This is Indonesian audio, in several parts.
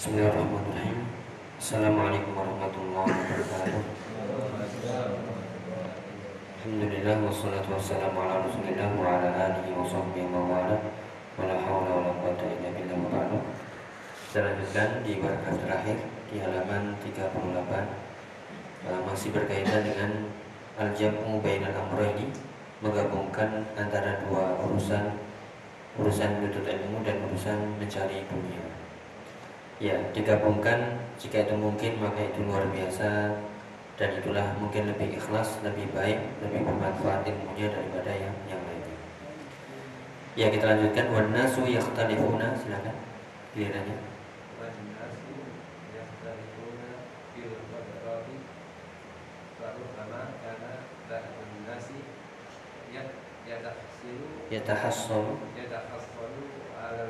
Bismillahirrahmanirrahim. Assalamualaikum warahmatullahi wabarakatuh. Alhamdulillah wassalatu wassalamu ala Rasulillah wa ala alihi wa sahbihi wa wala wa la haula wa la quwwata illa billah wa ba'du. Kita di paragraf terakhir di halaman 38 uh, masih berkaitan dengan al-jam'u bainal amrayni menggabungkan antara dua urusan urusan menuntut ilmu dan urusan mencari dunia. Ya, digabungkan jika itu mungkin maka itu luar biasa. Dan itulah mungkin lebih ikhlas, lebih baik, lebih bermanfaat ilmunya daripada yang yang lainnya. Ya, kita lanjutkan. Wan nasu yakhtalifuna. Silakan. Gilirannya. Yatahassalu. yatahassalu ala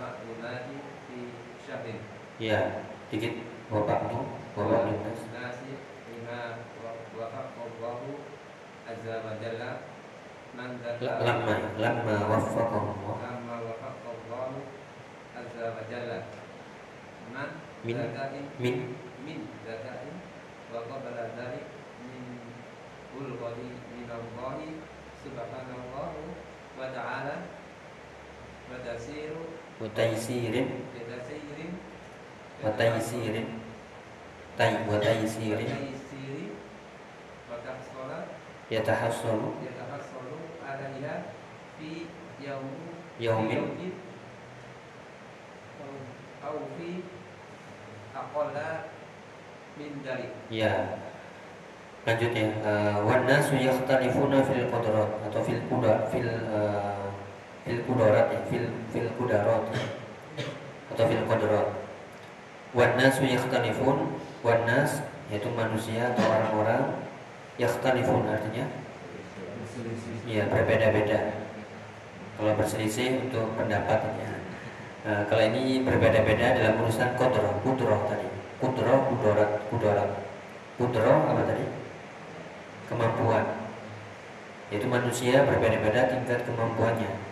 ma'lumati fi syahrin Ya, dikit. Wabaknu wabaknu nas. nasi lima wafaqallahu azza wa jalla man La- dzakara Lamma lamma waffaqahullah lamma wafaqallahu azza wa jalla. Man Min. min. Min zakain. Wa qabala dzalik min bulghati min Allah subhanahu wa ta'ala watasiru watayisirin watayisirin watayisirin tay watayisirin yatahassalu yatahassalu alaiha ya fi yaumi yaumin. Au fi aqalla min dalik. Ya. Lanjut ya. Uh, wan nasu yakhtalifuna fil qudrat atau fil qudrat fil uh, fil qudarat ya, fil fil qudarat atau fil qudrat. Wan nasu yakhtalifun wan yaitu manusia atau orang-orang yakhtalifun artinya ya berbeda-beda. Kalau berselisih untuk pendapatnya. Nah, kalau ini berbeda-beda dalam urusan kodroh, kudroh tadi. Kudroh, kudorat, kudorat. Kudroh apa tadi? Kemampuan. Yaitu manusia berbeda-beda tingkat kemampuannya.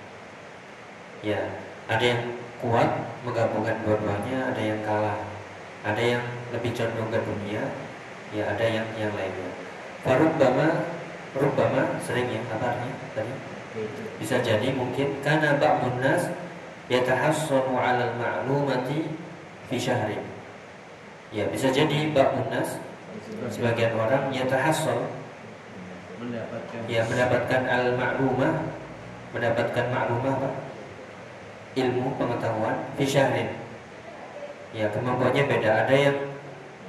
Ya, ada yang kuat menggabungkan dua-duanya, ada yang kalah. Ada yang lebih condong ke dunia, ya ada yang yang lainnya. Farubbama, rubbama sering ya apa artinya tadi? Bisa jadi mungkin karena ba'dun nas yatahassanu 'ala al-ma'lumati fi syahrin. Ya, bisa jadi ba'dun nas sebagian orang yatahassal mendapatkan ya mendapatkan al-ma'lumah mendapatkan ma'lumah apa? Ilmu pengetahuan fi syahrin. Ya, kemampuannya beda. Ada yang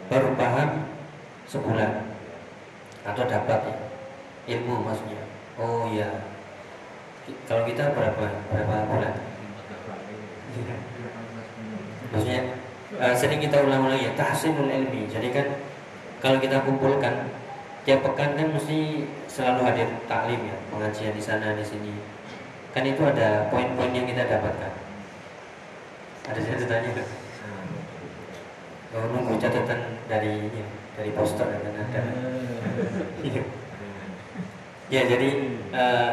baru paham sebulan atau dapat ya ilmu maksudnya. Oh ya. Kalau kita berapa berapa bulan? Maksudnya eh, sering kita ulang-ulang ya tahsinul ilmi. Jadi kan kalau kita kumpulkan tiap pekan kan mesti selalu hadir taklim ya, pengajian di sana di sini. Kan itu ada poin-poin yang kita dapatkan. Ada ceritanya kan? Oh, nunggu catatan dari ini, dari poster dan ada. Iya. Ya jadi eh,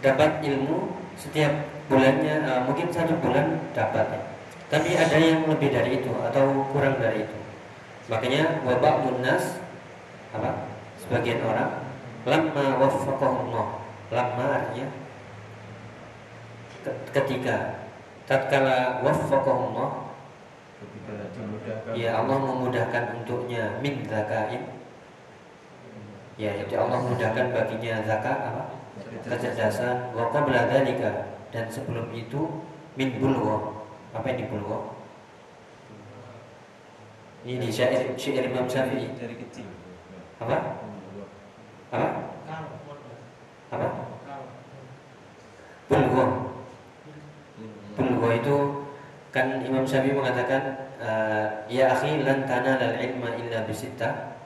dapat ilmu setiap bulannya eh, mungkin satu bulan dapat ya. Tapi ada yang lebih dari itu atau kurang dari itu. Makanya wabak munas apa? Sebagian orang lamma waffaqahullah. Lamma artinya ketika tatkala waffaqahullah ketika dimudahkan. ya Allah memudahkan untuknya min zakain. Ya itu Allah mudahkan baginya zakat apa? Kecerdasan. Wa qabla dzalika. Dan sebelum itu min bulwa. Apa ini bulwa ini di syair syair Imam Syafi'i. Dari kecil. Apa? Apa? Apa? Bulwa bulwa itu kan Imam Syafi'i mengatakan eh, ya akhi lan tanala al-ilma illa bisittah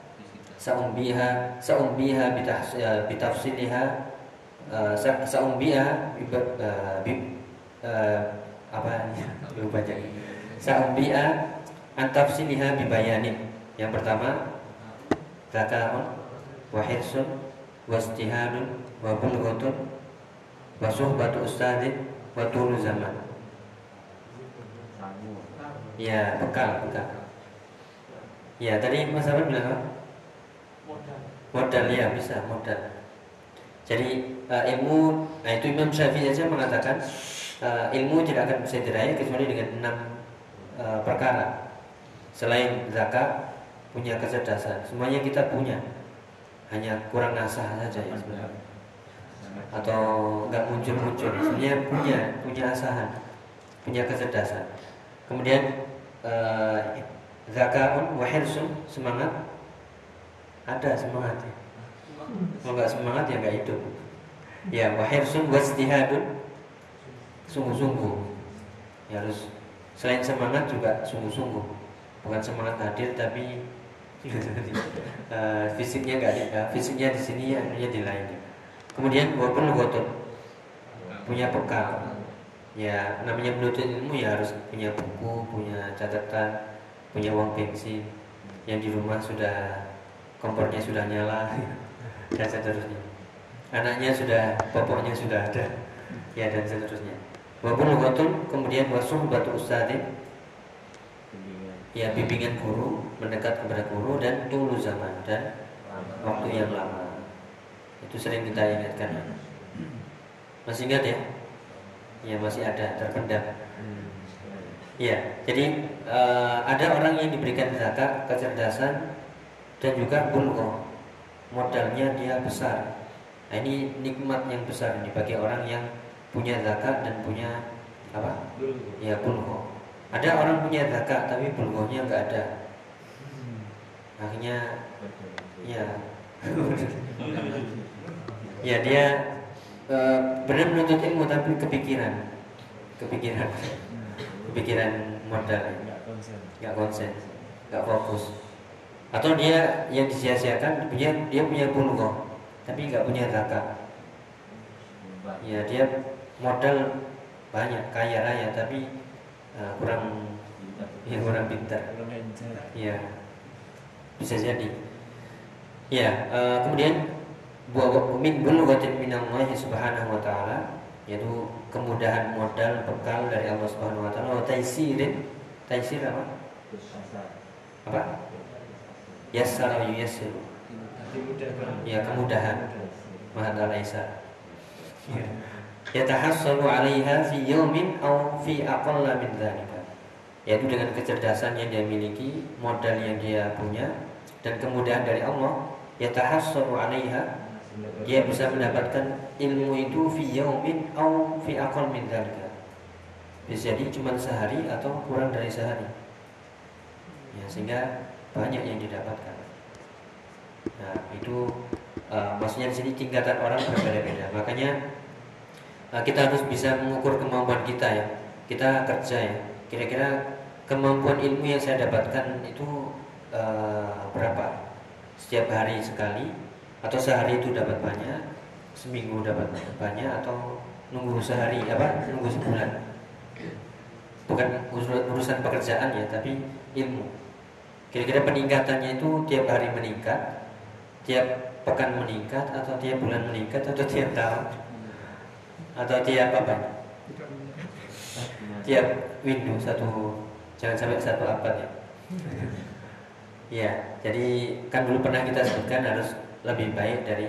saumbiha saumbiha bitafsiliha eh, saumbiha eh, bi- eh, apa lupa baca saumbiha antafsiliha bibayanin yang pertama zakaun wa hirsun wa istihadun wa bulghatun wa suhbatu ustadin wa tulu zaman Ya, bekal, bekal. Ya, tadi Mas Ahmad bilang apa? Modal. Modal ya bisa modal. Jadi uh, ilmu, nah itu Imam Syafi'i saja mengatakan uh, ilmu tidak akan bisa diraih kecuali dengan enam uh, perkara. Selain zakat, punya kecerdasan, semuanya kita punya, hanya kurang asah saja ya sebenarnya. Atau nggak muncul-muncul, sebenarnya punya, punya asahan, punya kecerdasan. Kemudian uh, zakaun wa hirsun semangat ada semangat ya. Kalau nggak semangat ya nggak hidup. Ya wa hirsun wa istihadun sungguh-sungguh. Ya harus selain semangat juga sungguh-sungguh. Bukan semangat hadir tapi uh, fisiknya nggak ada. Uh, fisiknya di sini ya di lain. Kemudian walaupun gotot punya bekal. Ya namanya menuntut ilmu ya harus punya buku, punya catatan, punya uang bensin. Yang di rumah sudah kompornya sudah nyala dan seterusnya. Anaknya sudah popoknya sudah ada. Ya dan seterusnya. Walaupun lugatun kemudian wasuh batu ustadin ya bimbingan guru mendekat kepada guru dan dulu zaman dan waktu yang lama. Itu sering kita ingatkan. Masih ingat ya ya masih ada terpendam Ya, jadi uh, ada orang yang diberikan zakat, kecerdasan dan juga bulgo. Modalnya dia besar. Nah, ini nikmat yang besar ini bagi orang yang punya zakat dan punya apa? Ya bulgo. Ada orang punya zakat tapi bulgonya nggak ada. Akhirnya ya ya dia uh, benar menuntut ilmu tapi kepikiran. Kepikiran. Kepikiran modal. Nggak konsen. Nggak konsen. Nggak fokus. Atau dia yang disia-siakan dia dia punya bulgo tapi nggak punya zakat ya dia modal banyak kaya raya tapi uh, kurang ya kurang pintar. Ya bisa jadi. Ya uh, kemudian buah min bulghatin minallahi subhanahu wa ta'ala yaitu kemudahan modal bekal dari Allah Subhanahu wa taala wa taisirin taisir apa? Apa? Yassara yuyassir. Ya kemudahan. Maha Laisa. Ya. Yatahassalu 'alaiha fi yawmin aw fi aqalla min dzalika. Yaitu dengan kecerdasan yang dia miliki, modal yang dia punya dan kemudahan dari Allah, yatahassalu 'alaiha dia bisa mendapatkan ilmu itu fi yaumin au fi aqal min. Bisa jadi cuma sehari atau kurang dari sehari. Ya, sehingga banyak yang didapatkan. Nah, itu uh, maksudnya di sini tingkatan orang berbeda-beda. Makanya uh, kita harus bisa mengukur kemampuan kita ya. Kita kerja ya. Kira-kira kemampuan ilmu yang saya dapatkan itu uh, berapa? Setiap hari sekali atau sehari itu dapat banyak seminggu dapat banyak atau nunggu sehari apa nunggu sebulan? Bukan urusan pekerjaan ya tapi ilmu. Kira-kira peningkatannya itu tiap hari meningkat tiap pekan meningkat atau tiap bulan meningkat atau tiap tahun? Atau tiap apa? Tiap window satu jangan sampai satu abad ya. Ya jadi kan dulu pernah kita sebutkan harus lebih baik dari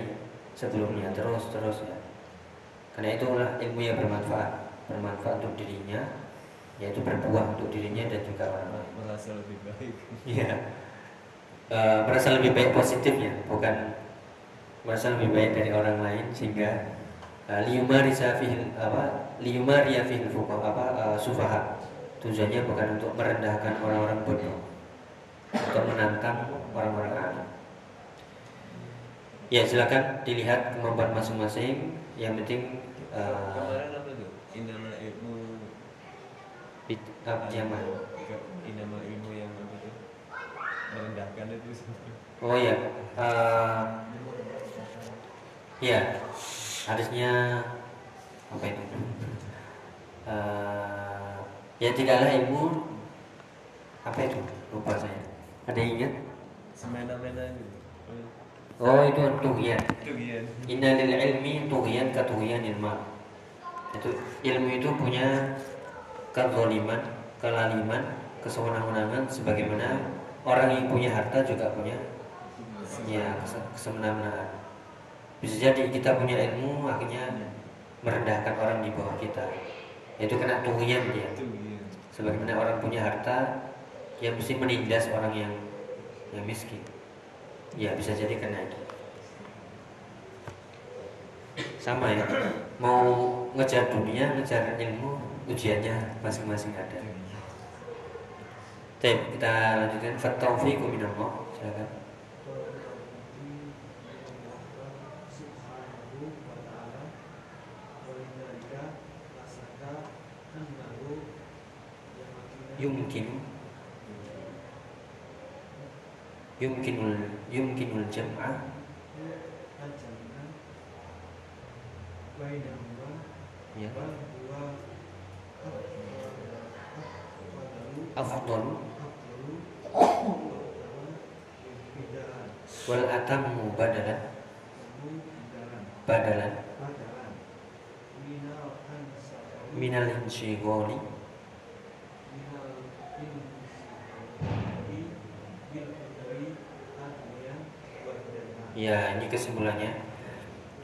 sebelumnya. Terus terus ya. Karena itulah ilmu yang bermanfaat. Bermanfaat untuk dirinya yaitu berbuah untuk dirinya dan juga orang lain. Merasa lebih baik. Iya. E, merasa lebih baik positifnya bukan merasa lebih baik dari orang lain sehingga uh, liumari safil apa liumari fil fuqah apa uh, sufaha. Tujuannya bukan untuk merendahkan orang-orang bodoh. Untuk menantang orang-orang alim Ya silakan dilihat kemampuan masing-masing. Yang penting uh, kemarin apa tuh inama ilmu apa yang mana? inama ilmu yang apa tuh merendahkan itu Oh ya, uh, ya harusnya apa itu? Uh, ya tidaklah ilmu apa itu? Lupa saya. Ada yang ingat? semena-mena gitu Oh itu tughyan. Tugian. Inna lil ilmi tughyan ka tughyanil ma. Itu ilmu itu punya kezaliman, kelaliman, kesewenang-wenangan sebagaimana orang yang punya harta juga punya ya kese- kesewenang-wenangan. Bisa jadi kita punya ilmu akhirnya merendahkan orang di bawah kita. Itu kena tuhian dia. Sebagaimana orang punya harta yang mesti menindas orang yang yang miskin. Ya bisa jadi kena itu. Sama ya. Mau ngejar dunia, ngejar ilmu, ujiannya masing-masing ada. Oke, kita lanjutkan fataufiqu minallah. Silakan. Yumkin yumkinul yumkinul jam'ah ya. Afdal wal atammu badalan. Badalan. Minal insyighali Ya, ini kesimpulannya.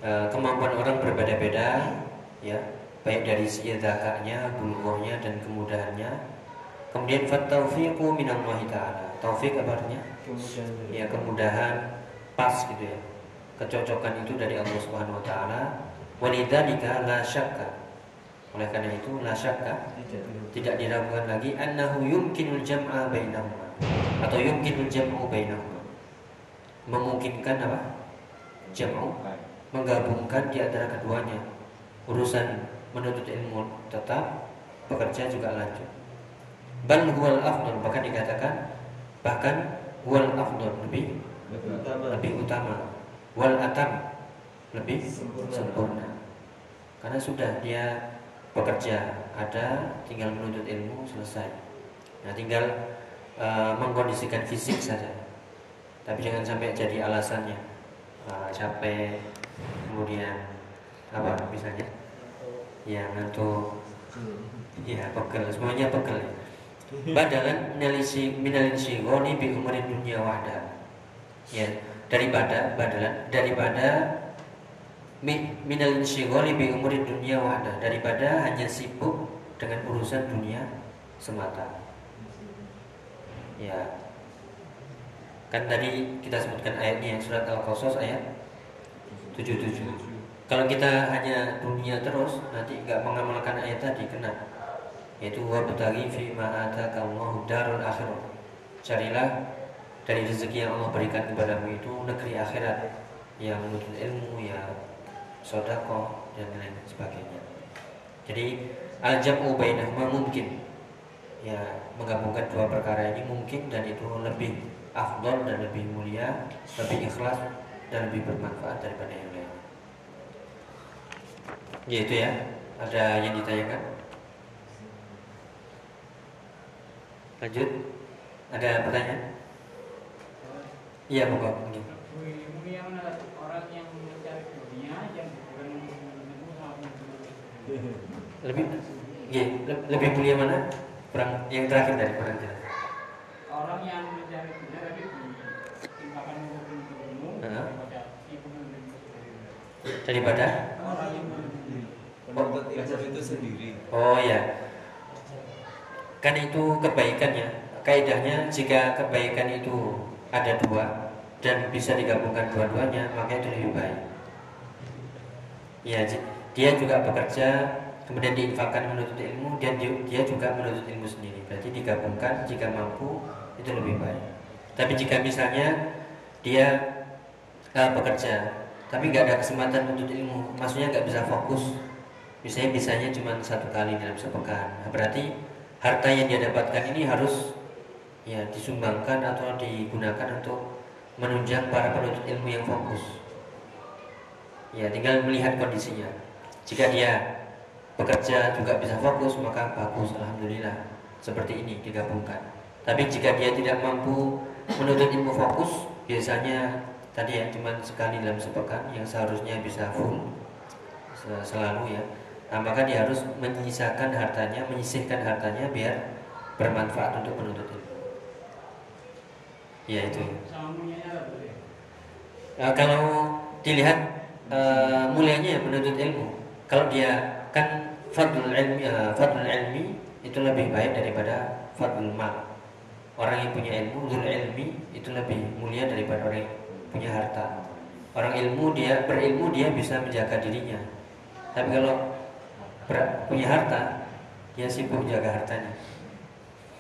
Eh, kemampuan orang berbeda-beda, ya, baik dari segi zakatnya, bulughahnya dan kemudahannya. Kemudian fataufiqu minallahi taala. Taufik apa artinya? Ya, kemudahan pas gitu ya. Kecocokan itu dari Allah Subhanahu wa taala. Walidzalika la syakka. Oleh karena itu la syakka tidak tidak diragukan lagi annahu yumkinul jam'a bainahuma atau yumkinul jam'u bainahuma memungkinkan apa? Jam'u menggabungkan di antara keduanya. Urusan menuntut ilmu tetap bekerja juga lanjut. Bal huwal afdal bahkan dikatakan bahkan huwal afdal lebih lebih utama. lebih utama. Wal atam lebih Sempurna. sempurna. Karena sudah dia bekerja ada tinggal menuntut ilmu selesai. Nah tinggal eh, mengkondisikan fisik saja tapi jangan sampai jadi alasannya. Eh, capek kemudian apa misalnya? Ya ngantuk. Ya pegel semuanya pegel. Ya. badalan minalisi minalisi goni bi umurin dunia wahda ya daripada badalan daripada mi- minal insyighali bi umuri dunia wahda daripada hanya sibuk dengan urusan dunia semata. Ya. Kan tadi kita sebutkan ayatnya surat Al-Qasas ayat 77. Kalau kita hanya dunia terus nanti nggak mengamalkan ayat tadi kena yaitu wa bataghi fi ma atakallahu darul akhirah. Carilah dari rezeki yang Allah berikan kepadamu itu negeri akhirat yang menuntut ilmu ya sodako dan lain sebagainya. Jadi al-jam'u bainahuma mungkin. Ya, menggabungkan dua perkara ini mungkin dan itu lebih afdol dan lebih mulia, lebih ikhlas dan lebih bermanfaat daripada yang lain. Ya itu ya. Ada yang ditanyakan? Lanjut. Ada pertanyaan? Iya, monggo. orang yang mencari dunia yang bukan Lebih le- lebih mulia mana? Kurang yang terakhir tadi kurang jelas. Orang yang mencari dunia tapi ditimpakan untuk ilmu Heeh. daripada ibu menuntut ilmu. Daripada orang yang menuntut menuntut ilmu itu sendiri Oh ya. Kan itu kebaikannya. Kaidahnya jika kebaikan itu ada dua dan bisa digabungkan dua-duanya, maka itu lebih baik. Ya, dia juga bekerja, kemudian diinfakkan menuntut ilmu dan di- dia juga menuntut ilmu sendiri. Berarti digabungkan jika mampu itu lebih baik. Tapi jika misalnya dia eh, bekerja, tapi nggak ada kesempatan menuntut ilmu, maksudnya nggak bisa fokus Misalnya bisanya cuma satu kali dalam sepekan. Nah, berarti harta yang dia dapatkan ini harus ya disumbangkan atau digunakan untuk menunjang para penuntut ilmu yang fokus. Ya, tinggal melihat kondisinya. Jika dia bekerja juga bisa fokus, maka bagus, alhamdulillah. Seperti ini digabungkan. Tapi jika dia tidak mampu menuntut ilmu fokus, biasanya tadi ya cuma sekali dalam sepekan yang seharusnya bisa full se- selalu ya. Nah, maka dia harus menyisakan hartanya, menyisihkan hartanya biar bermanfaat untuk penuntut ilmu. Ya itu. Eh, kalau dilihat eh, mulianya ya penuntut ilmu. Kalau dia kan fadlul ilmi, eh, fadlul ilmi itu lebih baik daripada fadlul mal. Orang yang punya ilmu, zul ilmi itu lebih mulia daripada orang yang punya harta. Orang ilmu dia berilmu dia bisa menjaga dirinya. Tapi kalau ber- punya harta, dia sibuk jaga hartanya.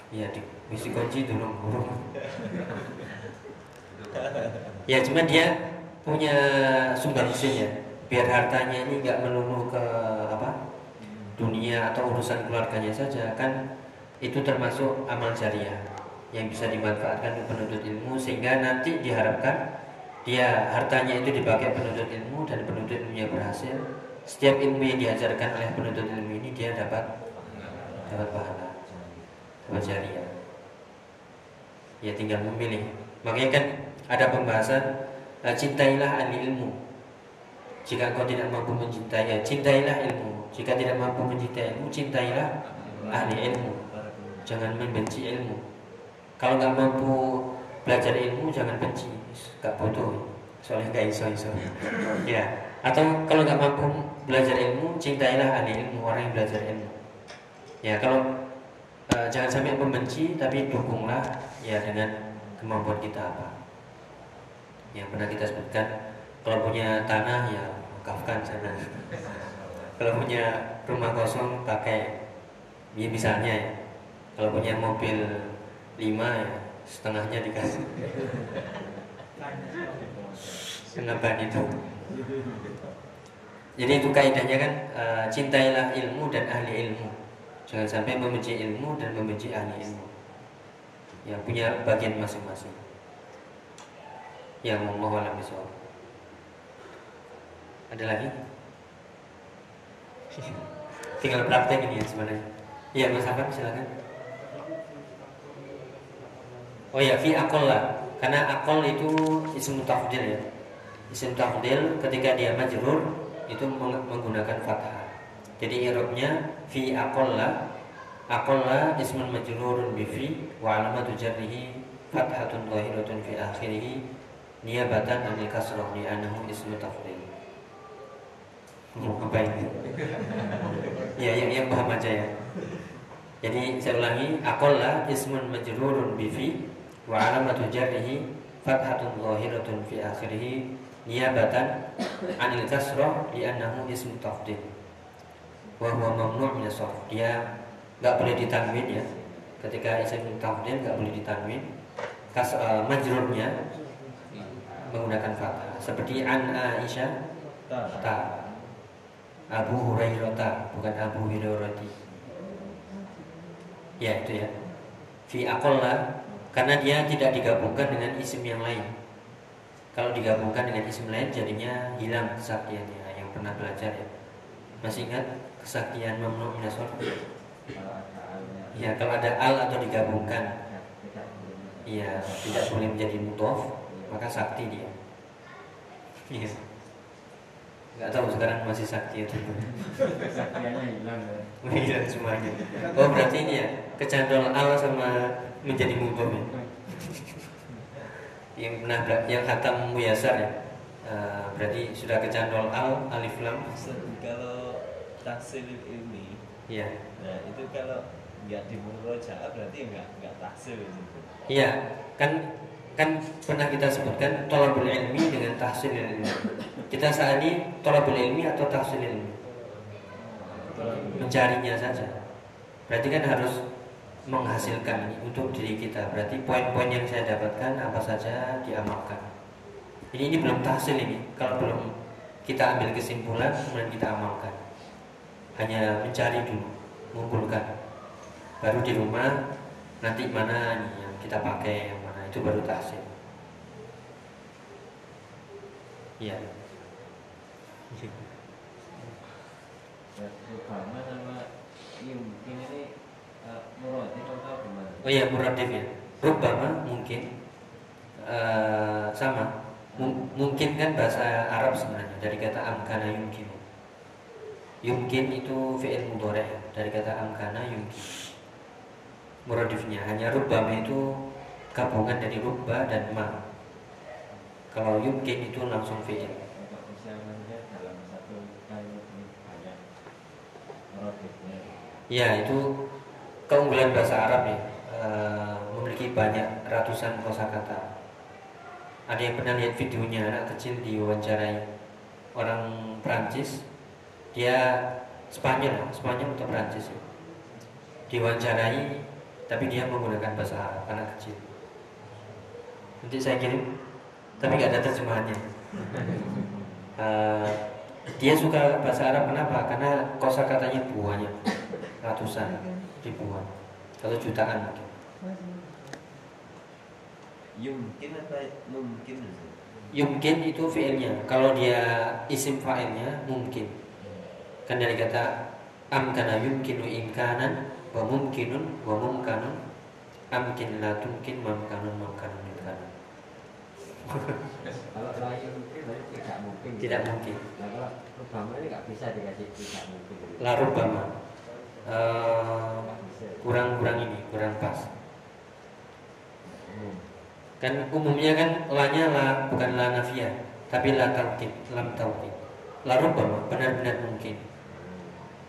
Ya di mesti kunci dulu burung. Ya cuma dia punya sumbangsih ya, biar hartanya ini nggak melulu ke apa dunia atau urusan keluarganya saja kan itu termasuk amal jariah yang bisa dimanfaatkan penuntut ilmu sehingga nanti diharapkan dia hartanya itu dipakai penuntut ilmu dan penuntut ilmunya berhasil. Setiap ilmu yang diajarkan oleh penuntut ilmu ini dia dapat dapat pahala dapat jariah. Ya tinggal memilih. Makanya kan ada pembahasan eh, cintailah ahli ilmu. Jika engkau tidak mampu mencintai ya, cintailah ilmu. Jika tidak mampu mencintai ilmu cintailah ahli ilmu. Jangan membenci ilmu kalau nggak mampu belajar ilmu jangan benci. Nggak butuh soalnya nggak iso iso ya atau kalau nggak mampu belajar ilmu cintailah ahli ilmu orang yang belajar ilmu. Ya kalau eh, jangan sampai membenci tapi dukunglah ya dengan kemampuan kita apa. Yang pernah kita sebutkan kalau punya tanah ya wakafkan sana. Kalau punya rumah kosong pakai. Ya misalnya ya kalau punya mobil lima ya setengahnya dikasih. Setengah ban itu. Jadi itu kaidahnya kan eh, cintailah ilmu dan ahli ilmu. Jangan sampai membenci ilmu dan membenci ahli ilmu. Yang punya bagian masing-masing. Yang mau alam ada lagi? Tinggal praktek ini ya sebenarnya. Iya mas Afan silakan oh ya fi akol lah. Karena akol itu isim tafdil ya. Isim tafdil ketika dia majrur itu meng- menggunakan fathah. Jadi irobnya fi akol lah. Akol lah ismun majrurun bi fi wa alamatu jarrihi fathatun zahiratun fi akhirih niyabatan anil kasrah li annahu ismu tafdil mau ngapain ya yang yang paham aja ya. Jadi saya ulangi akola ismun majrurun bifi wa alamatu jarrihi fathatun zahiratun fi akhirih niyabatan anil kasrah li annahu ismu tafdil. Wa huwa mamnu' min as dia nggak boleh ditanwin ya. Ketika isim tafdil nggak boleh ditanwin. Kas uh, majrurnya menggunakan fathah. Seperti an Aisyah ta Abu Hurairah bukan Abu Hurairati ya itu ya. Fi akola karena dia tidak digabungkan dengan isim yang lain kalau digabungkan dengan isim lain jadinya hilang kesaktiannya yang pernah belajar ya masih ingat kesaktian mamnu minasor ya kalau ada al atau digabungkan Iya, tidak boleh menjadi mutof, maka sakti dia. Iya. Nggak tahu sekarang masih sakti atau tidak. Kesaktiannya hilang ya. Hilang semuanya. Oh berarti ini ya kecandol al sama menjadi mutof ya. Yang pernah yang khatam muyasar ya. Eh, berarti sudah kecandol al alif lam. Kalau tahsil ini, Iya. nah itu kalau nggak dimurojaah berarti nggak nggak tahsil itu. Iya, kan kan pernah kita sebutkan tolabul ilmi dengan tahsil ilmi. Kita saat ini tolabul ilmi atau tahsil ilmi? Mencarinya saja. Berarti kan harus menghasilkan untuk diri kita. Berarti poin-poin yang saya dapatkan apa saja diamalkan. Ini ini belum tahsil ini. Kalau belum kita ambil kesimpulan kemudian kita amalkan. Hanya mencari dulu, mengumpulkan. Baru di rumah nanti mana yang kita pakai yang mana itu baru tahsil. Iya. Rubama sama yumkin ini uh, murodif atau gimana? Oh iya muradif ya. Rubama mungkin eh, sama. Mung- mungkin kan bahasa Arab sebenarnya dari kata amkana yumkin. Yumkin itu fi'il mudhari' ya, dari kata amkana yumkin. muradifnya hanya rubbama itu gabungan dari rubba dan ma kalau yumkin itu langsung fi'il ya itu keunggulan bahasa Arab ya eh, memiliki banyak ratusan kosakata. Ada yang pernah lihat videonya anak kecil diwawancarai orang Prancis dia Spanyol Spanyol atau Prancis ya. diwawancarai tapi dia menggunakan bahasa Arab anak kecil. Nanti saya kirim tapi nggak ada terjemahannya. Eh, dia suka bahasa Arab kenapa? Karena kosakatanya banyak ratusan ribuan atau jutaan mungkin Yumkin apa mungkin? Yumkin itu fiilnya. Kalau dia isim fa'ilnya mungkin. Kan dari kata amkana yumkinu imkanan wa mumkinun wa mumkanun amkin la tumkin mamkanun mamkanun imkanan. Kalau lain mungkin tidak mungkin. Tidak mungkin. Nah, kalau Obama ini nggak bisa dikasih tidak mungkin. La rubbama. Eh, kurang-kurang ini, kurang pas. Kan umumnya kan lanya la bukan la nafiyah, tapi la taukid, lam taukid. La rubbama benar-benar mungkin.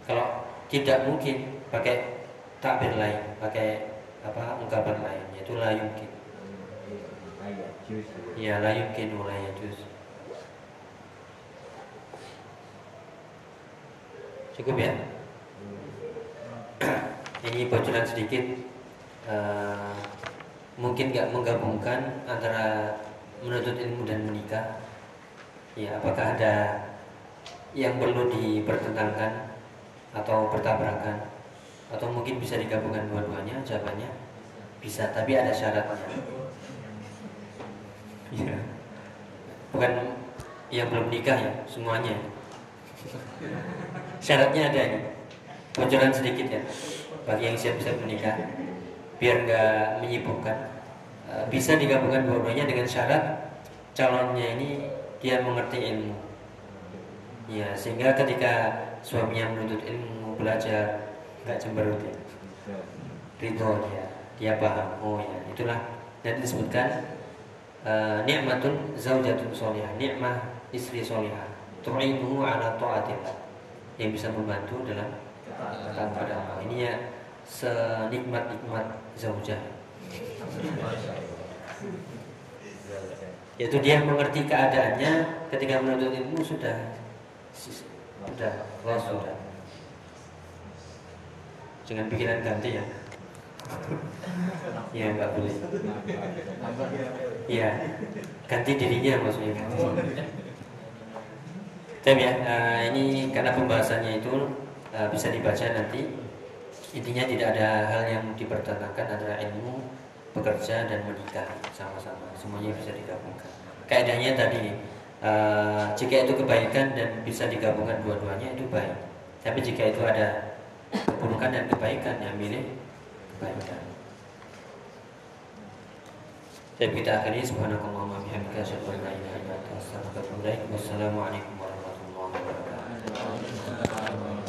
Kalau tidak mungkin pakai takbir lain, pakai apa ungkapan lain, yaitu la yumkin. Jus. Ya la yumkin wa yajuz. Cukup ya? Ini bocoran sedikit. eh, mungkin nggak menggabungkan antara menuntut ilmu dan menikah. Ya, apakah ada yang perlu dipertentangkan atau bertabrakan atau mungkin bisa digabungkan dua-duanya? Jawabannya bisa, tapi ada syaratnya. Ya. Bukan yang belum nikah ya, semuanya. Syaratnya ada ini. Bocoran sedikit ya bagi yang siap-siap menikah biar nggak menyibukkan. Eh, Bisa digabungkan dua-duanya dengan syarat calonnya ini dia mengerti ilmu. Ya, sehingga ketika suaminya menuntut ilmu belajar nggak cemberut ya. Ridho dia, dia paham. Oh ya, itulah dan disebutkan eh, nikmatun zaujatun solihah, nikmah istri solihah. Tu'inuhu ala ta'atillah yang bisa membantu dalam ketaatan pada Allah. Ini ya senikmat-nikmat zaujah. Yaitu dia mengerti keadaannya ketika menuntut ilmu sudah sudah lost sudah. Jangan pikiran ganti ya. Ya nggak boleh. Iya, ganti dirinya maksudnya. Tapi ya, eh, ini karena pembahasannya itu eh, bisa dibaca nanti. Intinya tidak ada hal yang dipertentangkan antara ilmu, bekerja dan menikah sama-sama. Semuanya bisa digabungkan. Kaidahnya tadi, eh, jika itu kebaikan dan bisa digabungkan dua-duanya itu baik. Tapi jika itu ada keburukan dan kebaikan, yang milih kebaikan. Dan kita akhiri. Wassalamualaikum warahmatullahi wabarakatuh.